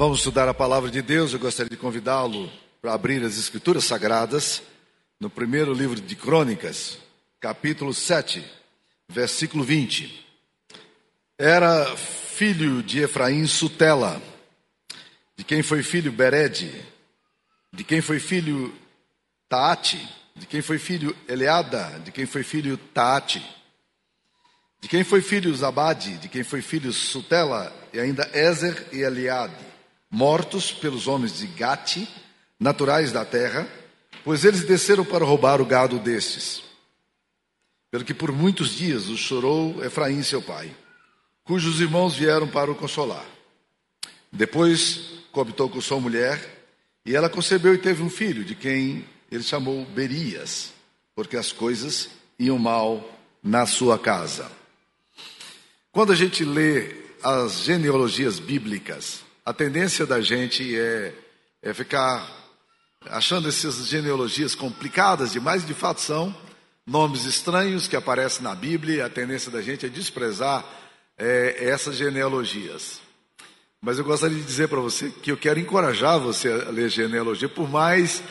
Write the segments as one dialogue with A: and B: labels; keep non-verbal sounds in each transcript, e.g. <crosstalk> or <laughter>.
A: Vamos estudar a palavra de Deus. Eu gostaria de convidá-lo para abrir as Escrituras Sagradas no primeiro livro de Crônicas, capítulo 7, versículo 20. Era filho de Efraim Sutela, de quem foi filho Bered, de quem foi filho Taate, de quem foi filho Eleada, de quem foi filho Taate, de quem foi filho Zabade, de quem foi filho Sutela, e ainda Ezer e Eliade mortos pelos homens de Gate, naturais da terra, pois eles desceram para roubar o gado destes. Pelo que por muitos dias o chorou Efraim, seu pai, cujos irmãos vieram para o consolar. Depois coabitou com sua mulher, e ela concebeu e teve um filho, de quem ele chamou Berias, porque as coisas iam mal na sua casa. Quando a gente lê as genealogias bíblicas, a tendência da gente é, é ficar achando essas genealogias complicadas demais, de fato são nomes estranhos que aparecem na Bíblia, a tendência da gente é desprezar é, essas genealogias. Mas eu gostaria de dizer para você que eu quero encorajar você a ler genealogia, por mais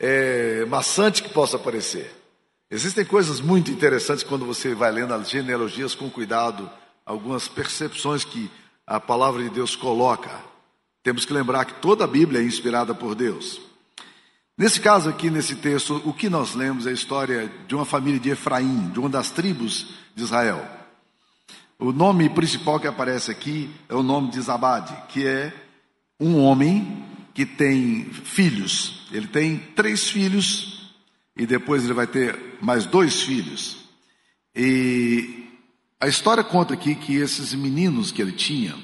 A: é, maçante que possa parecer. Existem coisas muito interessantes quando você vai lendo as genealogias com cuidado, algumas percepções que a palavra de Deus coloca. Temos que lembrar que toda a Bíblia é inspirada por Deus. Nesse caso aqui, nesse texto, o que nós lemos é a história de uma família de Efraim, de uma das tribos de Israel. O nome principal que aparece aqui é o nome de Zabade, que é um homem que tem filhos. Ele tem três filhos e depois ele vai ter mais dois filhos. E a história conta aqui que esses meninos que ele tinha,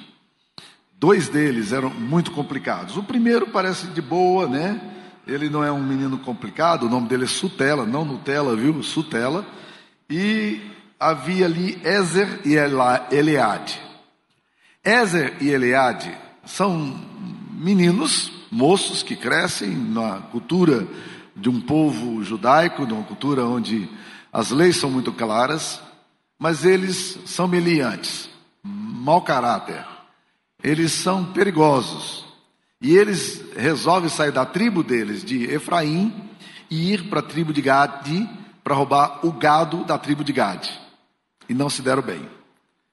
A: Dois deles eram muito complicados. O primeiro parece de boa, né? Ele não é um menino complicado, o nome dele é Sutela, não Nutella, viu? Sutela. E havia ali Ezer e Eleade. Ezer e Eleade são meninos, moços que crescem na cultura de um povo judaico, de uma cultura onde as leis são muito claras, mas eles são meliantes, mau caráter eles são perigosos. E eles resolvem sair da tribo deles, de Efraim, e ir para a tribo de Gade para roubar o gado da tribo de Gade. E não se deram bem,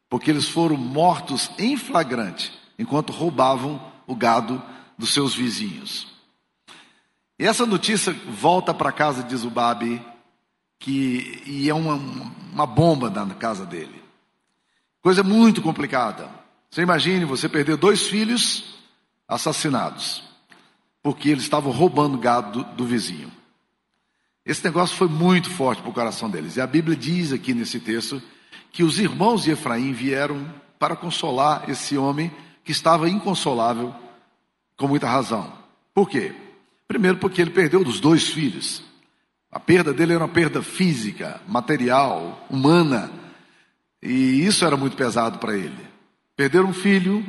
A: porque eles foram mortos em flagrante enquanto roubavam o gado dos seus vizinhos. E essa notícia volta para casa de Zubabe, que e é uma, uma bomba na casa dele. Coisa muito complicada. Você imagine você perder dois filhos assassinados, porque eles estavam roubando gado do, do vizinho. Esse negócio foi muito forte para o coração deles. E a Bíblia diz aqui nesse texto que os irmãos de Efraim vieram para consolar esse homem que estava inconsolável, com muita razão. Por quê? Primeiro, porque ele perdeu os dois filhos. A perda dele era uma perda física, material, humana. E isso era muito pesado para ele. Perder um filho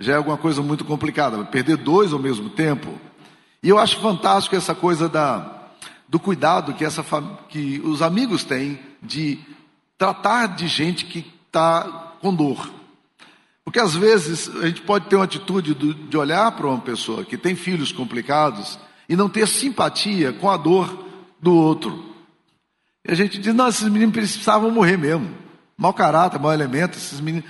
A: já é alguma coisa muito complicada, perder dois ao mesmo tempo. E eu acho fantástico essa coisa da, do cuidado que, essa, que os amigos têm de tratar de gente que está com dor. Porque às vezes a gente pode ter uma atitude de olhar para uma pessoa que tem filhos complicados e não ter simpatia com a dor do outro. E a gente diz, não, esses meninos precisavam morrer mesmo. Mau caráter, mau elemento, esses meninos.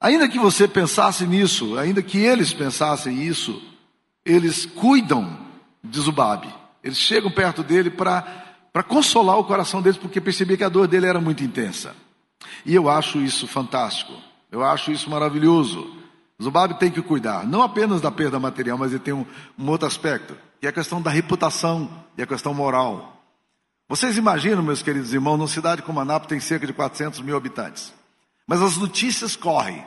A: Ainda que você pensasse nisso, ainda que eles pensassem isso, eles cuidam de Zubabe. Eles chegam perto dele para consolar o coração deles, porque percebiam que a dor dele era muito intensa. E eu acho isso fantástico. Eu acho isso maravilhoso. Zubabe tem que cuidar, não apenas da perda material, mas ele tem um, um outro aspecto, que é a questão da reputação e a questão moral. Vocês imaginam, meus queridos irmãos, numa cidade como Anápolis tem cerca de 400 mil habitantes. Mas as notícias correm.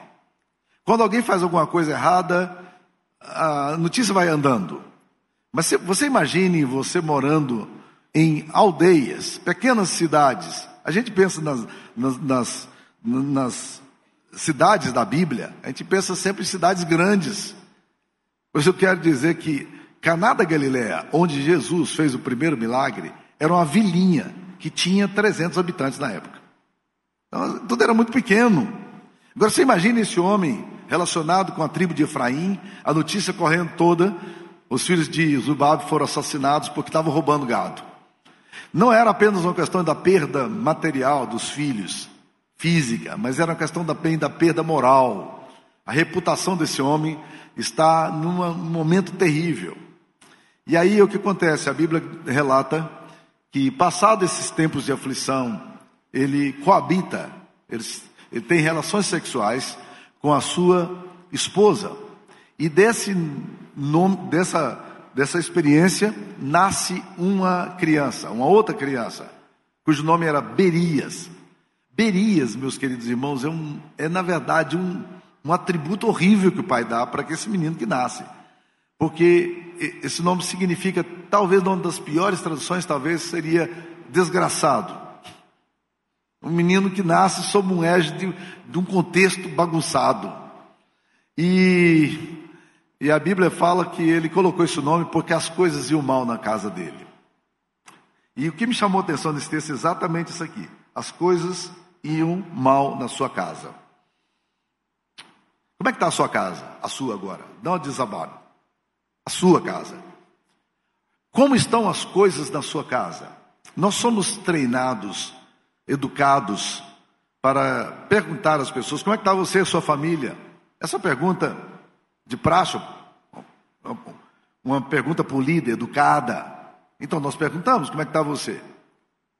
A: Quando alguém faz alguma coisa errada, a notícia vai andando. Mas você imagine você morando em aldeias, pequenas cidades. A gente pensa nas, nas, nas, nas cidades da Bíblia, a gente pensa sempre em cidades grandes. Pois eu quero dizer que Caná da Galileia, onde Jesus fez o primeiro milagre, era uma vilinha que tinha 300 habitantes na época. Então, tudo era muito pequeno. Agora você imagina esse homem relacionado com a tribo de Efraim, a notícia correndo toda, os filhos de Zubabe foram assassinados porque estavam roubando gado. Não era apenas uma questão da perda material dos filhos, física, mas era uma questão da perda moral. A reputação desse homem está num momento terrível. E aí o que acontece? A Bíblia relata que, passado esses tempos de aflição, ele coabita, ele, ele tem relações sexuais com a sua esposa. E desse nome, dessa, dessa experiência nasce uma criança, uma outra criança, cujo nome era Berias. Berias, meus queridos irmãos, é, um, é na verdade um, um atributo horrível que o pai dá para esse menino que nasce. Porque esse nome significa, talvez uma das piores traduções, talvez seria desgraçado. Um menino que nasce sob um égide de um contexto bagunçado. E e a Bíblia fala que ele colocou esse nome porque as coisas iam mal na casa dele. E o que me chamou a atenção nesse texto é exatamente isso aqui. As coisas iam mal na sua casa. Como é que está a sua casa? A sua agora. Dá uma desabado. A sua casa. Como estão as coisas na sua casa? Nós somos treinados, educados para perguntar às pessoas: como é que está você e sua família? Essa pergunta de praxe, uma pergunta polida, educada. Então nós perguntamos: como é que está você?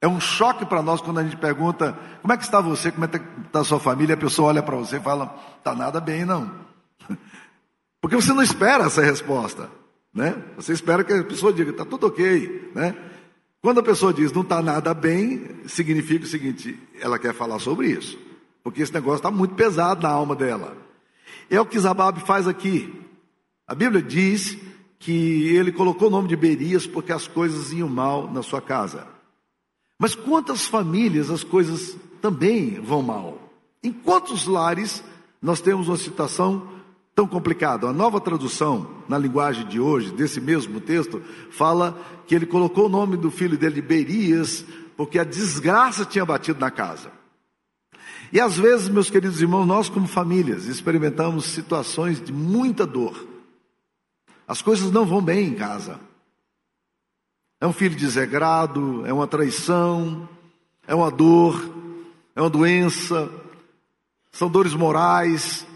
A: É um choque para nós quando a gente pergunta: como é que está você, como é que está sua família? A pessoa olha para você e fala: está nada bem, não. <laughs> Porque você não espera essa resposta, né? Você espera que a pessoa diga: está tudo ok, né? Quando a pessoa diz não está nada bem, significa o seguinte: ela quer falar sobre isso, porque esse negócio está muito pesado na alma dela. É o que Zabab faz aqui. A Bíblia diz que ele colocou o nome de Berias porque as coisas iam mal na sua casa. Mas quantas famílias as coisas também vão mal? Em quantos lares nós temos uma situação tão complicada? A nova tradução, na linguagem de hoje, desse mesmo texto, fala que ele colocou o nome do filho dele de Berias porque a desgraça tinha batido na casa. E às vezes, meus queridos irmãos, nós como famílias experimentamos situações de muita dor. As coisas não vão bem em casa. É um filho desegrado, é uma traição, é uma dor, é uma doença, são dores morais,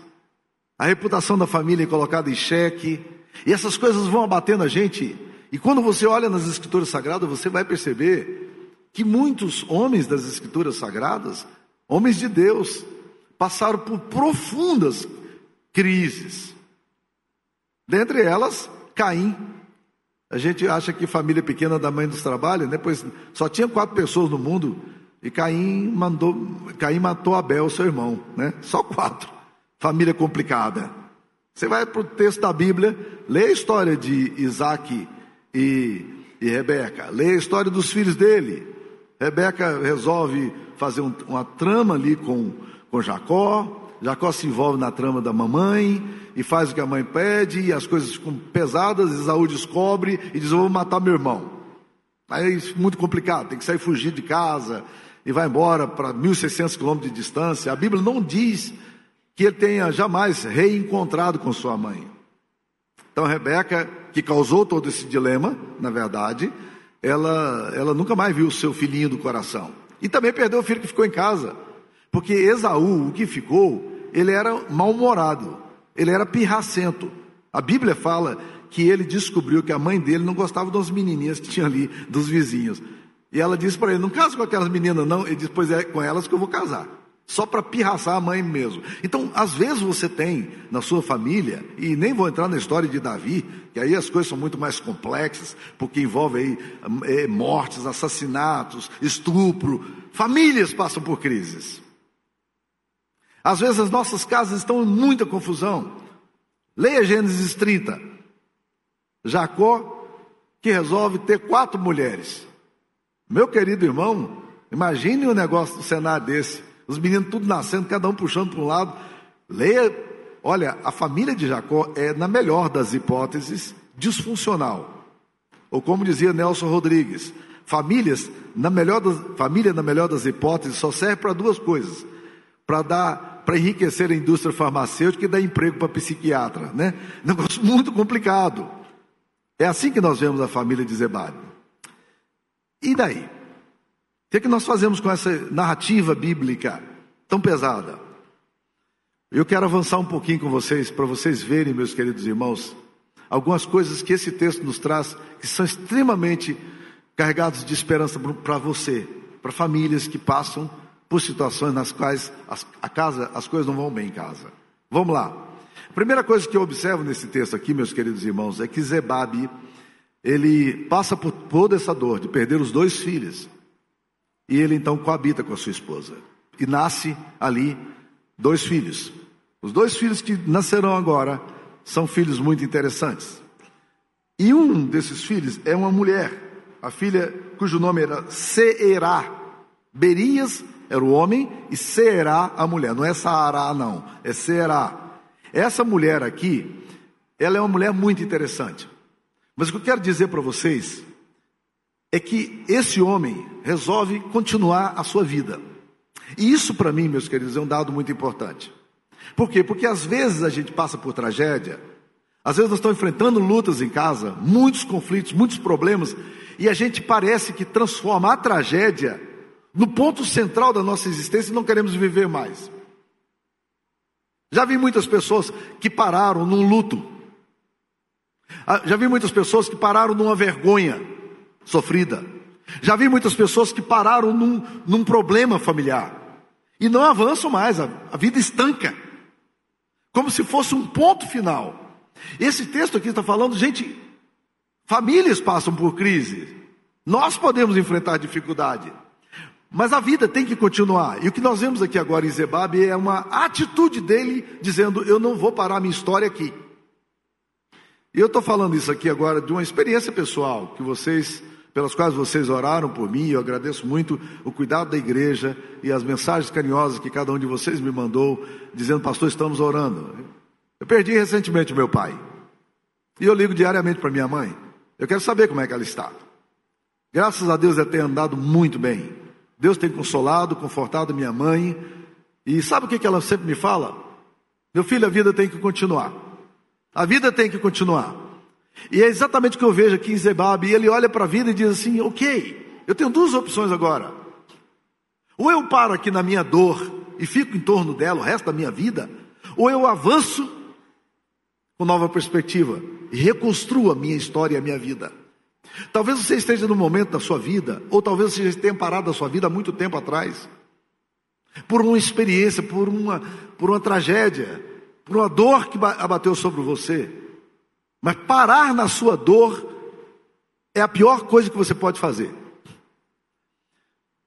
A: a reputação da família é colocada em xeque, e essas coisas vão abatendo a gente. E quando você olha nas Escrituras Sagradas, você vai perceber que muitos homens das Escrituras Sagradas Homens de Deus passaram por profundas crises. Dentre elas, Caim. A gente acha que família pequena da mãe dos trabalhos, né? Pois só tinha quatro pessoas no mundo e Caim mandou, Caim matou Abel, seu irmão, né? Só quatro. Família complicada. Você vai para o texto da Bíblia, lê a história de Isaac e, e Rebeca, lê a história dos filhos dele. Rebeca resolve fazer um, uma trama ali com, com Jacó. Jacó se envolve na trama da mamãe e faz o que a mãe pede, e as coisas ficam pesadas. Esaú descobre e diz: Eu vou matar meu irmão. Aí é muito complicado, tem que sair fugir de casa e vai embora para 1.600 quilômetros de distância. A Bíblia não diz que ele tenha jamais reencontrado com sua mãe. Então, Rebeca, que causou todo esse dilema, na verdade, ela, ela nunca mais viu o seu filhinho do coração. E também perdeu o filho que ficou em casa. Porque Esaú, o que ficou, ele era mal-humorado, ele era pirracento. A Bíblia fala que ele descobriu que a mãe dele não gostava das menininhas que tinha ali, dos vizinhos. E ela disse para ele: Não casa com aquelas meninas, não. Ele disse: Pois é, com elas que eu vou casar só para pirraçar a mãe mesmo. Então, às vezes você tem na sua família, e nem vou entrar na história de Davi, que aí as coisas são muito mais complexas, porque envolve aí é, mortes, assassinatos, estupro. Famílias passam por crises. Às vezes as nossas casas estão em muita confusão. Leia Gênesis 30. Jacó, que resolve ter quatro mulheres. Meu querido irmão, imagine um negócio do cenário desse. Os meninos tudo nascendo, cada um puxando para um lado. Leia, olha, a família de Jacó é, na melhor das hipóteses, disfuncional. Ou como dizia Nelson Rodrigues, famílias, na melhor das, família na melhor das hipóteses, só serve para duas coisas: para dar para enriquecer a indústria farmacêutica e dar emprego para psiquiatra, né? <laughs> Negócio muito complicado. É assim que nós vemos a família de Zebabe. E daí? Que, é que nós fazemos com essa narrativa bíblica tão pesada? Eu quero avançar um pouquinho com vocês, para vocês verem, meus queridos irmãos, algumas coisas que esse texto nos traz, que são extremamente carregados de esperança para você, para famílias que passam por situações nas quais as, a casa, as coisas não vão bem em casa. Vamos lá. A primeira coisa que eu observo nesse texto aqui, meus queridos irmãos, é que Zebabe, ele passa por toda essa dor de perder os dois filhos. E ele então coabita com a sua esposa. E nasce ali dois filhos. Os dois filhos que nascerão agora são filhos muito interessantes. E um desses filhos é uma mulher, a filha cujo nome era Seerá. Berias era o homem e Será a mulher. Não é Saará, não. É Será. Essa mulher aqui, ela é uma mulher muito interessante. Mas o que eu quero dizer para vocês é que esse homem resolve continuar a sua vida. E isso para mim, meus queridos, é um dado muito importante. Por quê? Porque às vezes a gente passa por tragédia, às vezes nós estamos enfrentando lutas em casa, muitos conflitos, muitos problemas, e a gente parece que transforma a tragédia no ponto central da nossa existência e não queremos viver mais. Já vi muitas pessoas que pararam num luto. Ah, já vi muitas pessoas que pararam numa vergonha sofrida. Já vi muitas pessoas que pararam num, num problema familiar. E não avançam mais, a, a vida estanca. Como se fosse um ponto final. Esse texto aqui está falando, gente, famílias passam por crise. Nós podemos enfrentar dificuldade. Mas a vida tem que continuar. E o que nós vemos aqui agora em Zebabe é uma atitude dele dizendo: Eu não vou parar minha história aqui. E eu estou falando isso aqui agora de uma experiência pessoal que vocês, pelas quais vocês oraram por mim. Eu agradeço muito o cuidado da igreja e as mensagens carinhosas que cada um de vocês me mandou, dizendo: Pastor, estamos orando. Eu perdi recentemente meu pai. E eu ligo diariamente para minha mãe. Eu quero saber como é que ela está. Graças a Deus ela tem andado muito bem. Deus tem consolado, confortado minha mãe. E sabe o que ela sempre me fala? Meu filho, a vida tem que continuar. A vida tem que continuar. E é exatamente o que eu vejo aqui em Zebabe. E ele olha para a vida e diz assim: Ok, eu tenho duas opções agora. Ou eu paro aqui na minha dor e fico em torno dela o resto da minha vida, ou eu avanço com nova perspectiva e reconstruo a minha história e a minha vida. Talvez você esteja no momento da sua vida, ou talvez você já tenha parado a sua vida há muito tempo atrás, por uma experiência, por uma, por uma tragédia, por uma dor que abateu sobre você. Mas parar na sua dor é a pior coisa que você pode fazer.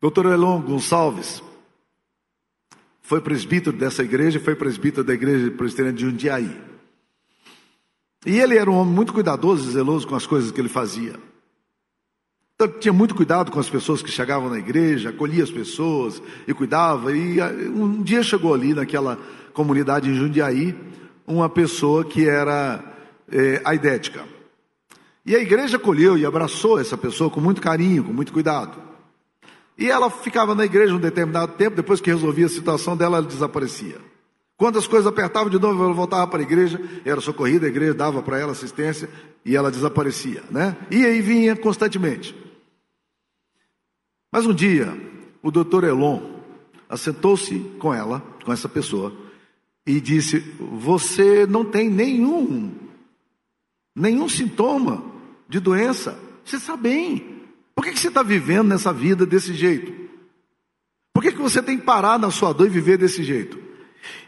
A: Doutor Elon Gonçalves foi presbítero dessa igreja, foi presbítero da igreja presbiteriana de Jundiaí. E ele era um homem muito cuidadoso e zeloso com as coisas que ele fazia. Então, tinha muito cuidado com as pessoas que chegavam na igreja, acolhia as pessoas e cuidava. E ah, um dia chegou ali naquela comunidade em Jundiaí uma pessoa que era é, aidética. E a igreja acolheu e abraçou essa pessoa com muito carinho, com muito cuidado. E ela ficava na igreja um determinado tempo, depois que resolvia a situação dela, ela desaparecia. Quando as coisas apertavam de novo, ela voltava para a igreja, era socorrida, a igreja dava para ela assistência e ela desaparecia, né? E aí vinha constantemente. Mas um dia, o doutor Elon assentou-se com ela, com essa pessoa, e disse: Você não tem nenhum, nenhum sintoma de doença. Você está bem. Por que, que você está vivendo nessa vida desse jeito? Por que, que você tem que parar na sua dor e viver desse jeito?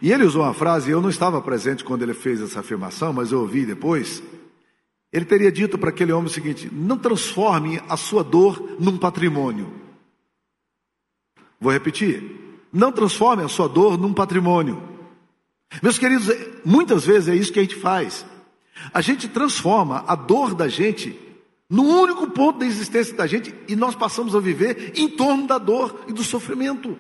A: E ele usou uma frase, eu não estava presente quando ele fez essa afirmação, mas eu ouvi depois. Ele teria dito para aquele homem o seguinte: não transforme a sua dor num patrimônio. Vou repetir. Não transforme a sua dor num patrimônio. Meus queridos, muitas vezes é isso que a gente faz. A gente transforma a dor da gente no único ponto da existência da gente e nós passamos a viver em torno da dor e do sofrimento.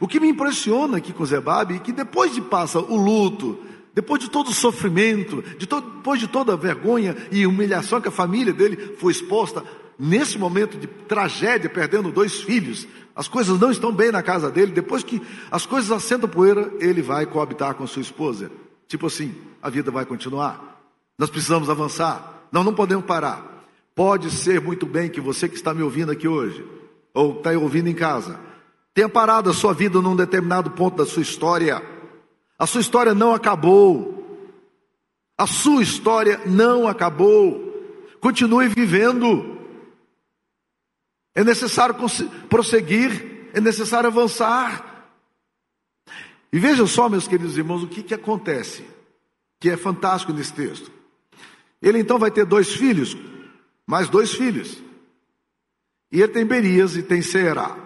A: O que me impressiona aqui com Zebabe é que depois de passa o luto, depois de todo o sofrimento, de depois de toda a vergonha e humilhação que a família dele foi exposta, nesse momento de tragédia, perdendo dois filhos, as coisas não estão bem na casa dele, depois que as coisas assentam poeira, ele vai coabitar com sua esposa. Tipo assim, a vida vai continuar. Nós precisamos avançar. Nós não podemos parar. Pode ser muito bem que você que está me ouvindo aqui hoje, ou está ouvindo em casa, tenha parado a sua vida num determinado ponto da sua história. A sua história não acabou. A sua história não acabou. Continue vivendo. É necessário prosseguir, é necessário avançar. E vejam só, meus queridos irmãos, o que, que acontece, que é fantástico nesse texto. Ele então vai ter dois filhos, mais dois filhos. E ele tem Berias e tem Será.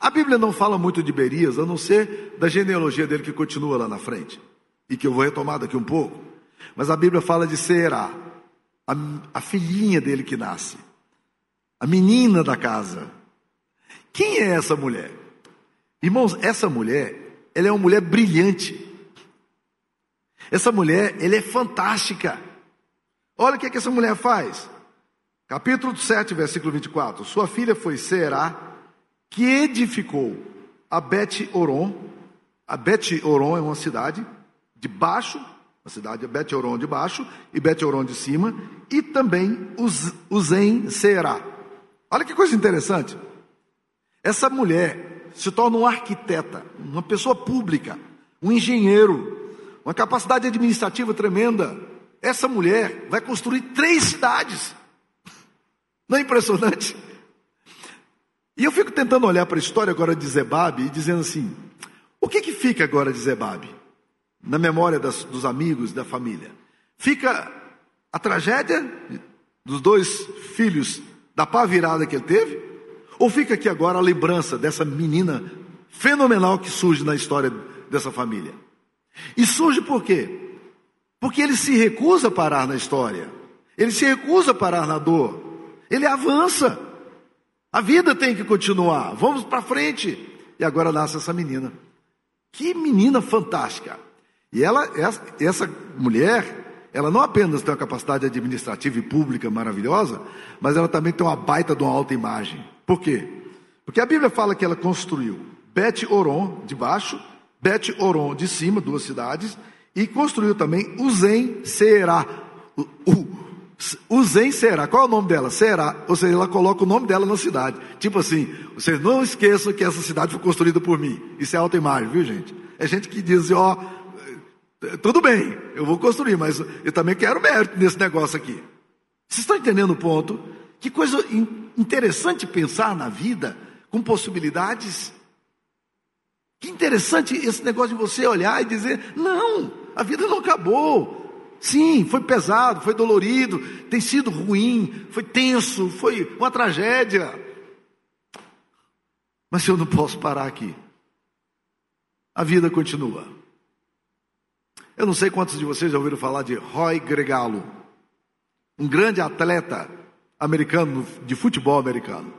A: A Bíblia não fala muito de Berias, a não ser da genealogia dele que continua lá na frente, e que eu vou retomar daqui um pouco. Mas a Bíblia fala de Será, a, a filhinha dele que nasce a menina da casa. Quem é essa mulher? Irmãos, essa mulher, ela é uma mulher brilhante. Essa mulher, ela é fantástica. Olha o que, que essa mulher faz. Capítulo 7, versículo 24. Sua filha foi Será, que edificou a Bet-Oron. A Bet-Oron é uma cidade de baixo, a cidade é Bet-Oron de baixo e Bet-Oron de cima, e também em Será. Olha que coisa interessante. Essa mulher se torna uma arquiteta, uma pessoa pública, um engenheiro, uma capacidade administrativa tremenda. Essa mulher vai construir três cidades. Não é impressionante? E eu fico tentando olhar para a história agora de Zebabe e dizendo assim: o que, que fica agora de Zebabe? Na memória das, dos amigos, da família? Fica a tragédia dos dois filhos da pá virada que ele teve? Ou fica aqui agora a lembrança dessa menina fenomenal que surge na história dessa família? E surge por quê? Porque ele se recusa a parar na história, ele se recusa a parar na dor, ele avança. A vida tem que continuar, vamos para frente. E agora nasce essa menina. Que menina fantástica! E ela, essa, essa mulher, ela não apenas tem uma capacidade administrativa e pública maravilhosa, mas ela também tem uma baita de uma alta imagem. Por quê? Porque a Bíblia fala que ela construiu Bet Oron de baixo, Bet Oron de cima, duas cidades, e construiu também Uzem Será. Uzem Será. Qual é o nome dela? Será. Ou seja, ela coloca o nome dela na cidade. Tipo assim, vocês não esqueçam que essa cidade foi construída por mim. Isso é alta imagem, viu gente? É gente que diz ó, tudo bem, eu vou construir, mas eu também quero mérito nesse negócio aqui. Vocês estão entendendo o ponto? Que coisa interessante pensar na vida com possibilidades. Que interessante esse negócio de você olhar e dizer: não, a vida não acabou. Sim, foi pesado, foi dolorido, tem sido ruim, foi tenso, foi uma tragédia. Mas eu não posso parar aqui. A vida continua. Eu não sei quantos de vocês já ouviram falar de Roy Gregalo, um grande atleta americano de futebol americano.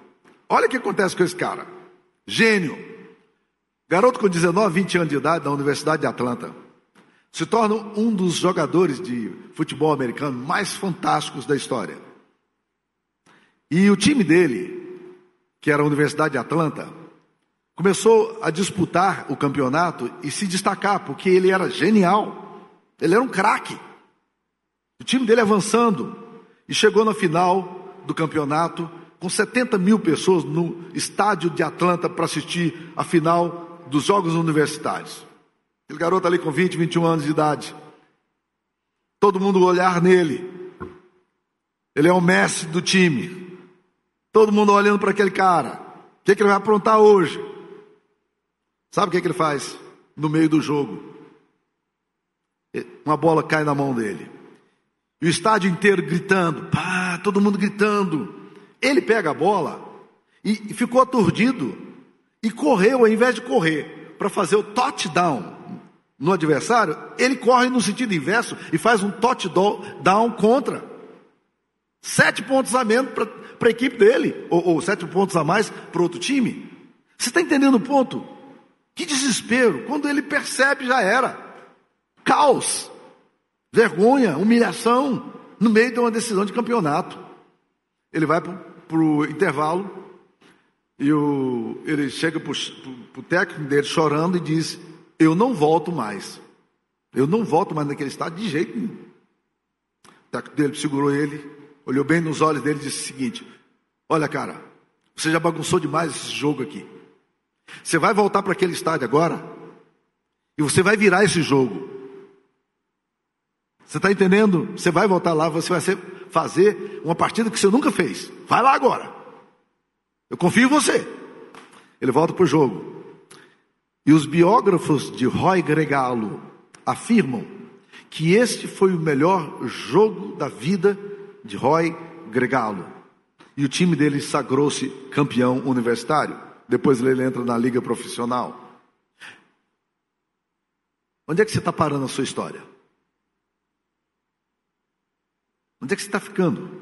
A: Olha o que acontece com esse cara. Gênio. Garoto com 19, 20 anos de idade na Universidade de Atlanta. Se torna um dos jogadores de futebol americano mais fantásticos da história. E o time dele, que era a Universidade de Atlanta, começou a disputar o campeonato e se destacar, porque ele era genial. Ele era um craque. O time dele avançando. E chegou na final do campeonato com 70 mil pessoas no estádio de Atlanta para assistir a final dos Jogos Universitários. Aquele garoto ali com 20, 21 anos de idade. Todo mundo olhar nele. Ele é o mestre do time. Todo mundo olhando para aquele cara. O que, é que ele vai aprontar hoje? Sabe o que, é que ele faz? No meio do jogo uma bola cai na mão dele. E o estádio inteiro gritando, pá, todo mundo gritando. Ele pega a bola e ficou aturdido e correu, ao invés de correr para fazer o touchdown no adversário, ele corre no sentido inverso e faz um touchdown contra. Sete pontos a menos para a equipe dele, ou, ou sete pontos a mais para outro time. Você está entendendo o ponto? Que desespero, quando ele percebe já era caos, vergonha, humilhação, no meio de uma decisão de campeonato. Ele vai para o intervalo e o, ele chega para o técnico dele chorando e diz: Eu não volto mais. Eu não volto mais naquele estado de jeito nenhum. O técnico dele segurou ele, olhou bem nos olhos dele e disse o seguinte: Olha, cara, você já bagunçou demais esse jogo aqui. Você vai voltar para aquele estádio agora e você vai virar esse jogo. Você está entendendo? Você vai voltar lá, você vai fazer uma partida que você nunca fez. Vai lá agora. Eu confio em você. Ele volta para o jogo. E os biógrafos de Roy Gregalo afirmam que este foi o melhor jogo da vida de Roy Gregalo. E o time dele sagrou-se campeão universitário. Depois ele entra na liga profissional. Onde é que você está parando a sua história? Onde é que você está ficando?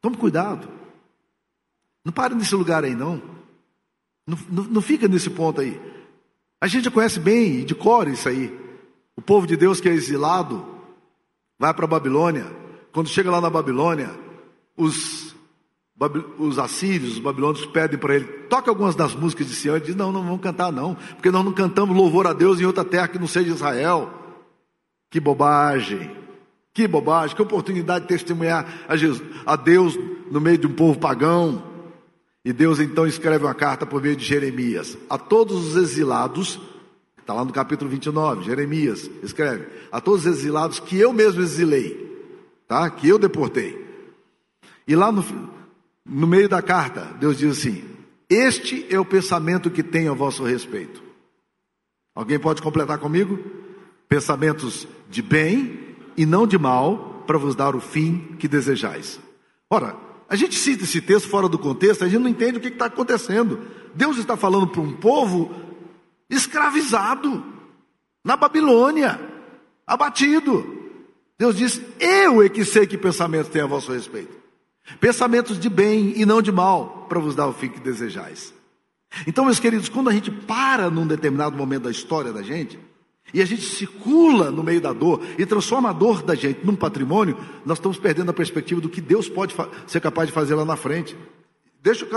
A: Tome cuidado. Não pare nesse lugar aí, não. Não, não. não, fica nesse ponto aí. A gente já conhece bem, de cor, isso aí. O povo de Deus que é exilado, vai para a Babilônia. Quando chega lá na Babilônia, os, os assírios, os babilônios pedem para ele, toca algumas das músicas de Sião. Ele diz: Não, não vamos cantar, não, porque nós não cantamos louvor a Deus em outra terra que não seja Israel. Que bobagem. Que bobagem, que oportunidade de testemunhar a, Jesus, a Deus no meio de um povo pagão. E Deus então escreve uma carta por meio de Jeremias a todos os exilados, está lá no capítulo 29, Jeremias escreve, a todos os exilados que eu mesmo exilei, tá? Que eu deportei. E lá no, no meio da carta, Deus diz assim: Este é o pensamento que tenho a vosso respeito. Alguém pode completar comigo? Pensamentos de bem e não de mal, para vos dar o fim que desejais. Ora, a gente cita esse texto fora do contexto, a gente não entende o que está acontecendo. Deus está falando para um povo escravizado, na Babilônia, abatido. Deus diz: Eu é que sei que pensamentos têm a vosso respeito. Pensamentos de bem e não de mal, para vos dar o fim que desejais. Então, meus queridos, quando a gente para num determinado momento da história da gente, e a gente circula no meio da dor e transforma a dor da gente num patrimônio, nós estamos perdendo a perspectiva do que Deus pode ser capaz de fazer lá na frente. Deixa eu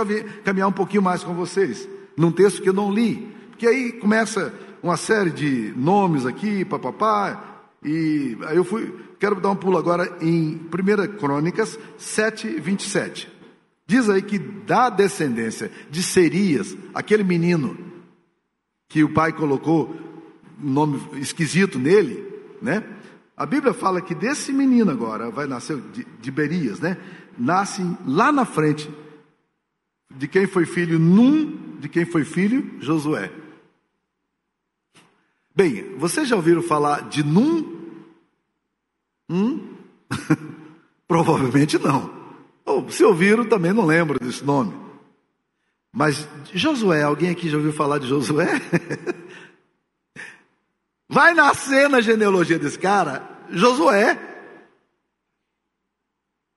A: caminhar um pouquinho mais com vocês, num texto que eu não li, porque aí começa uma série de nomes aqui, papapá, e aí eu fui, quero dar um pulo agora em 1 Crônicas 7, 27. Diz aí que da descendência de Serias, aquele menino que o pai colocou nome esquisito nele, né? A Bíblia fala que desse menino agora, vai nascer de, de Berias, né? Nasce lá na frente de quem foi filho Num, de quem foi filho Josué. Bem, vocês já ouviram falar de Num? Hum? <laughs> Provavelmente não. Ou se ouviram, também não lembro desse nome. Mas Josué, alguém aqui já ouviu falar de Josué? <laughs> Vai nascer na genealogia desse cara Josué.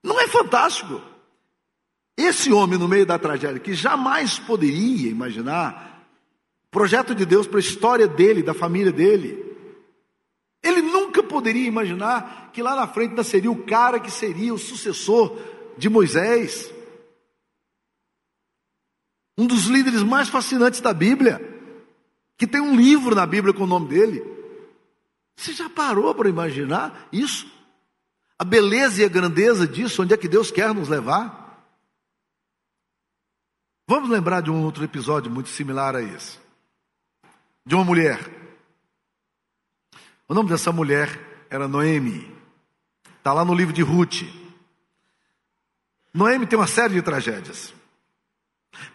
A: Não é fantástico? Esse homem no meio da tragédia que jamais poderia imaginar projeto de Deus para a história dele, da família dele. Ele nunca poderia imaginar que lá na frente ainda seria o cara que seria o sucessor de Moisés. Um dos líderes mais fascinantes da Bíblia, que tem um livro na Bíblia com o nome dele. Você já parou para imaginar isso? A beleza e a grandeza disso, onde é que Deus quer nos levar? Vamos lembrar de um outro episódio muito similar a esse. De uma mulher. O nome dessa mulher era Noemi. Está lá no livro de Ruth. Noemi tem uma série de tragédias.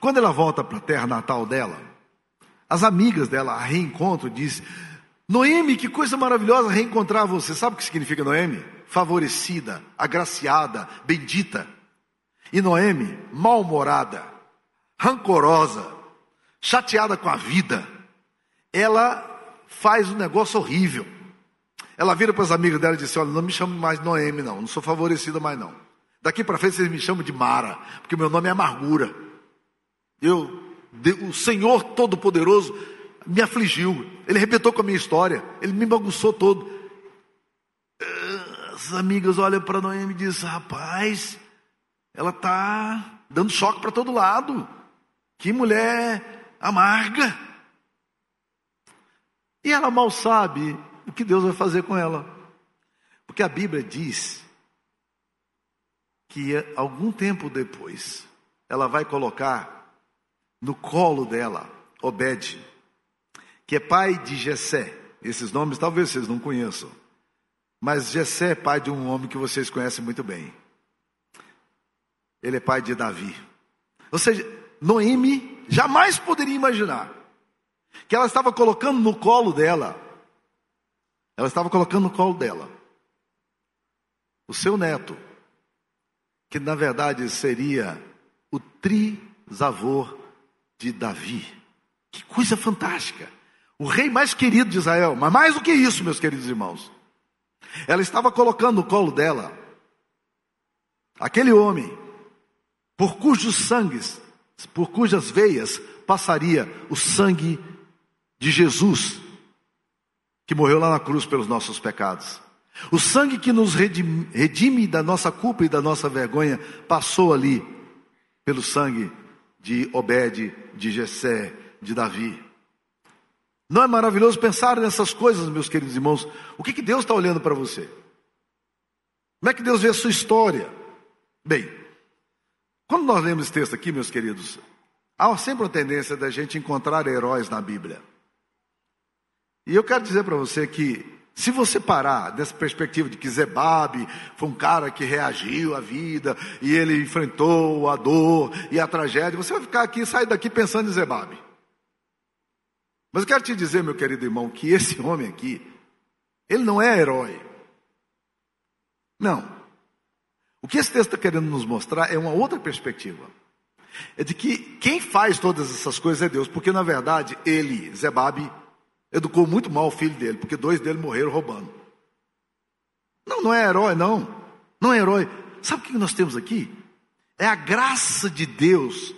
A: Quando ela volta para a terra natal dela, as amigas dela a reencontram e dizem: Noemi, que coisa maravilhosa reencontrar você. Sabe o que significa Noemi? Favorecida, agraciada, bendita. E Noemi, mal-humorada, rancorosa, chateada com a vida. Ela faz um negócio horrível. Ela vira para as amigas dela e diz: Olha, não me chame mais Noemi, não. Não sou favorecida mais, não. Daqui para frente vocês me chamam de Mara, porque meu nome é amargura. Eu, o Senhor Todo-Poderoso, me afligiu, ele arrebentou com a minha história, ele me bagunçou todo. As amigas olham para Noemi e dizem: Rapaz, ela está dando choque para todo lado. Que mulher amarga. E ela mal sabe o que Deus vai fazer com ela. Porque a Bíblia diz que algum tempo depois ela vai colocar no colo dela Obed, que é pai de Jessé. Esses nomes talvez vocês não conheçam. Mas Jessé é pai de um homem que vocês conhecem muito bem. Ele é pai de Davi. Ou seja, Noemi jamais poderia imaginar que ela estava colocando no colo dela, ela estava colocando no colo dela o seu neto, que na verdade seria o trisavô de Davi. Que coisa fantástica! O rei mais querido de Israel, mas mais do que isso, meus queridos irmãos. Ela estava colocando no colo dela aquele homem por cujos sangues, por cujas veias passaria o sangue de Jesus, que morreu lá na cruz pelos nossos pecados. O sangue que nos redime, redime da nossa culpa e da nossa vergonha passou ali pelo sangue de Obed, de Jessé, de Davi. Não é maravilhoso pensar nessas coisas, meus queridos irmãos? O que, que Deus está olhando para você? Como é que Deus vê a sua história? Bem, quando nós lemos esse texto aqui, meus queridos, há sempre uma tendência da gente encontrar heróis na Bíblia. E eu quero dizer para você que se você parar dessa perspectiva de que Zebabe foi um cara que reagiu à vida e ele enfrentou a dor e a tragédia, você vai ficar aqui, sair daqui pensando em Zebabe. Mas eu quero te dizer, meu querido irmão, que esse <laughs> homem aqui, ele não é herói. Não. O que esse texto está querendo nos mostrar é uma outra perspectiva. É de que quem faz todas essas coisas é Deus, porque na verdade ele, Zebabe, Educou muito mal o filho dele, porque dois dele morreram roubando. Não, não é herói, não. Não é herói. Sabe o que nós temos aqui? É a graça de Deus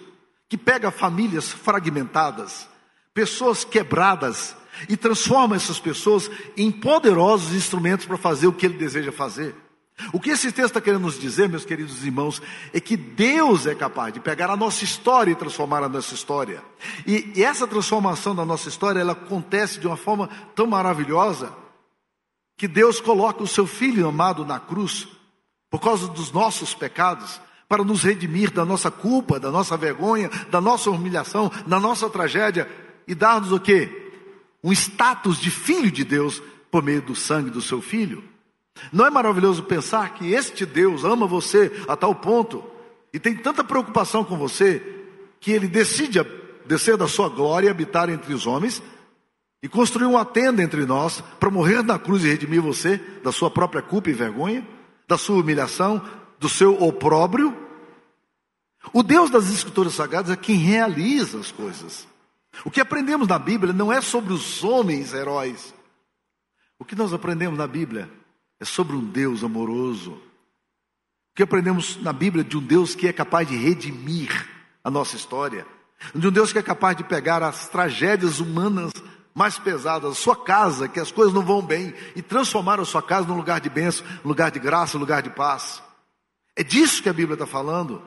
A: que pega famílias fragmentadas, pessoas quebradas e transforma essas pessoas em poderosos instrumentos para fazer o que ele deseja fazer. O que esse texto está querendo nos dizer, meus queridos irmãos, é que Deus é capaz de pegar a nossa história e transformar a nossa história. E, e essa transformação da nossa história, ela acontece de uma forma tão maravilhosa, que Deus coloca o seu Filho amado na cruz, por causa dos nossos pecados, para nos redimir da nossa culpa, da nossa vergonha, da nossa humilhação, da nossa tragédia, e dar-nos o quê? Um status de filho de Deus por meio do sangue do seu Filho. Não é maravilhoso pensar que este Deus ama você a tal ponto e tem tanta preocupação com você que ele decide descer da sua glória e habitar entre os homens e construir uma tenda entre nós para morrer na cruz e redimir você da sua própria culpa e vergonha, da sua humilhação, do seu opróbrio? O Deus das Escrituras Sagradas é quem realiza as coisas. O que aprendemos na Bíblia não é sobre os homens heróis. O que nós aprendemos na Bíblia é sobre um Deus amoroso. O que aprendemos na Bíblia de um Deus que é capaz de redimir a nossa história, de um Deus que é capaz de pegar as tragédias humanas mais pesadas, a sua casa, que as coisas não vão bem, e transformar a sua casa num lugar de bênção, lugar de graça, lugar de paz. É disso que a Bíblia está falando.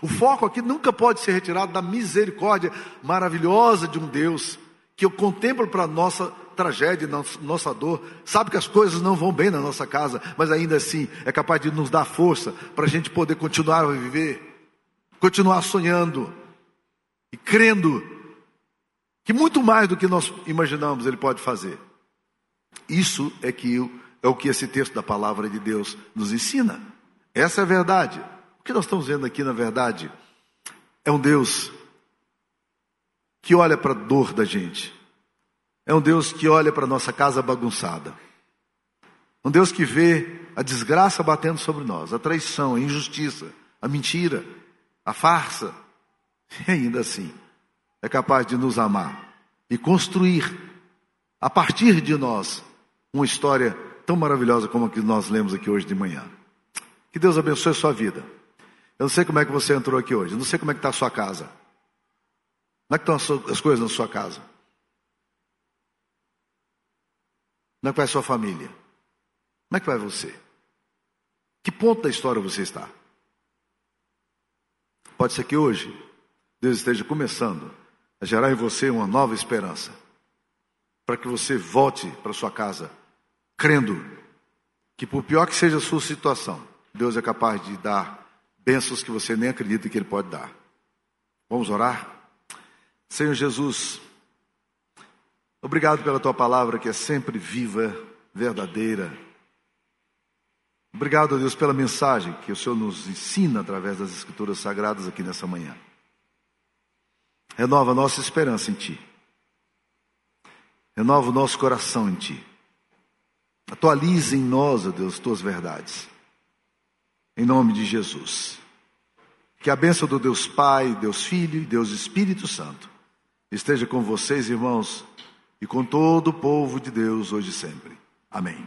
A: O foco aqui nunca pode ser retirado da misericórdia maravilhosa de um Deus que eu contemplo para nossa tragédia, nossa dor, sabe que as coisas não vão bem na nossa casa, mas ainda assim é capaz de nos dar força para a gente poder continuar a viver, continuar sonhando e crendo que muito mais do que nós imaginamos Ele pode fazer. Isso é que é o que esse texto da palavra de Deus nos ensina. Essa é a verdade. O que nós estamos vendo aqui, na verdade, é um Deus que olha para a dor da gente é um Deus que olha para a nossa casa bagunçada. Um Deus que vê a desgraça batendo sobre nós, a traição, a injustiça, a mentira, a farsa. <laughs> E ainda assim, é capaz de nos amar e construir, a partir de nós, uma história tão maravilhosa como a que nós lemos aqui hoje de manhã. Que Deus abençoe a sua vida. Eu não sei como é que você entrou aqui hoje, eu não sei como é que está a sua casa. Como é que estão as coisas na sua casa? Como é que vai a sua família? Como é que vai você? Que ponto da história você está? Pode ser que hoje Deus esteja começando a gerar em você uma nova esperança, para que você volte para sua casa crendo que, por pior que seja a sua situação, Deus é capaz de dar bênçãos que você nem acredita que Ele pode dar. Vamos orar? Senhor Jesus, obrigado pela tua palavra que é sempre viva, verdadeira. Obrigado, Deus, pela mensagem que o Senhor nos ensina através das Escrituras Sagradas aqui nessa manhã. Renova a nossa esperança em Ti. Renova o nosso coração em Ti. Atualize em nós, ó Deus, Tuas verdades. Em nome de Jesus. Que a bênção do Deus Pai, Deus Filho e Deus Espírito Santo esteja com vocês, irmãos, e com todo o povo de Deus hoje e sempre. Amém.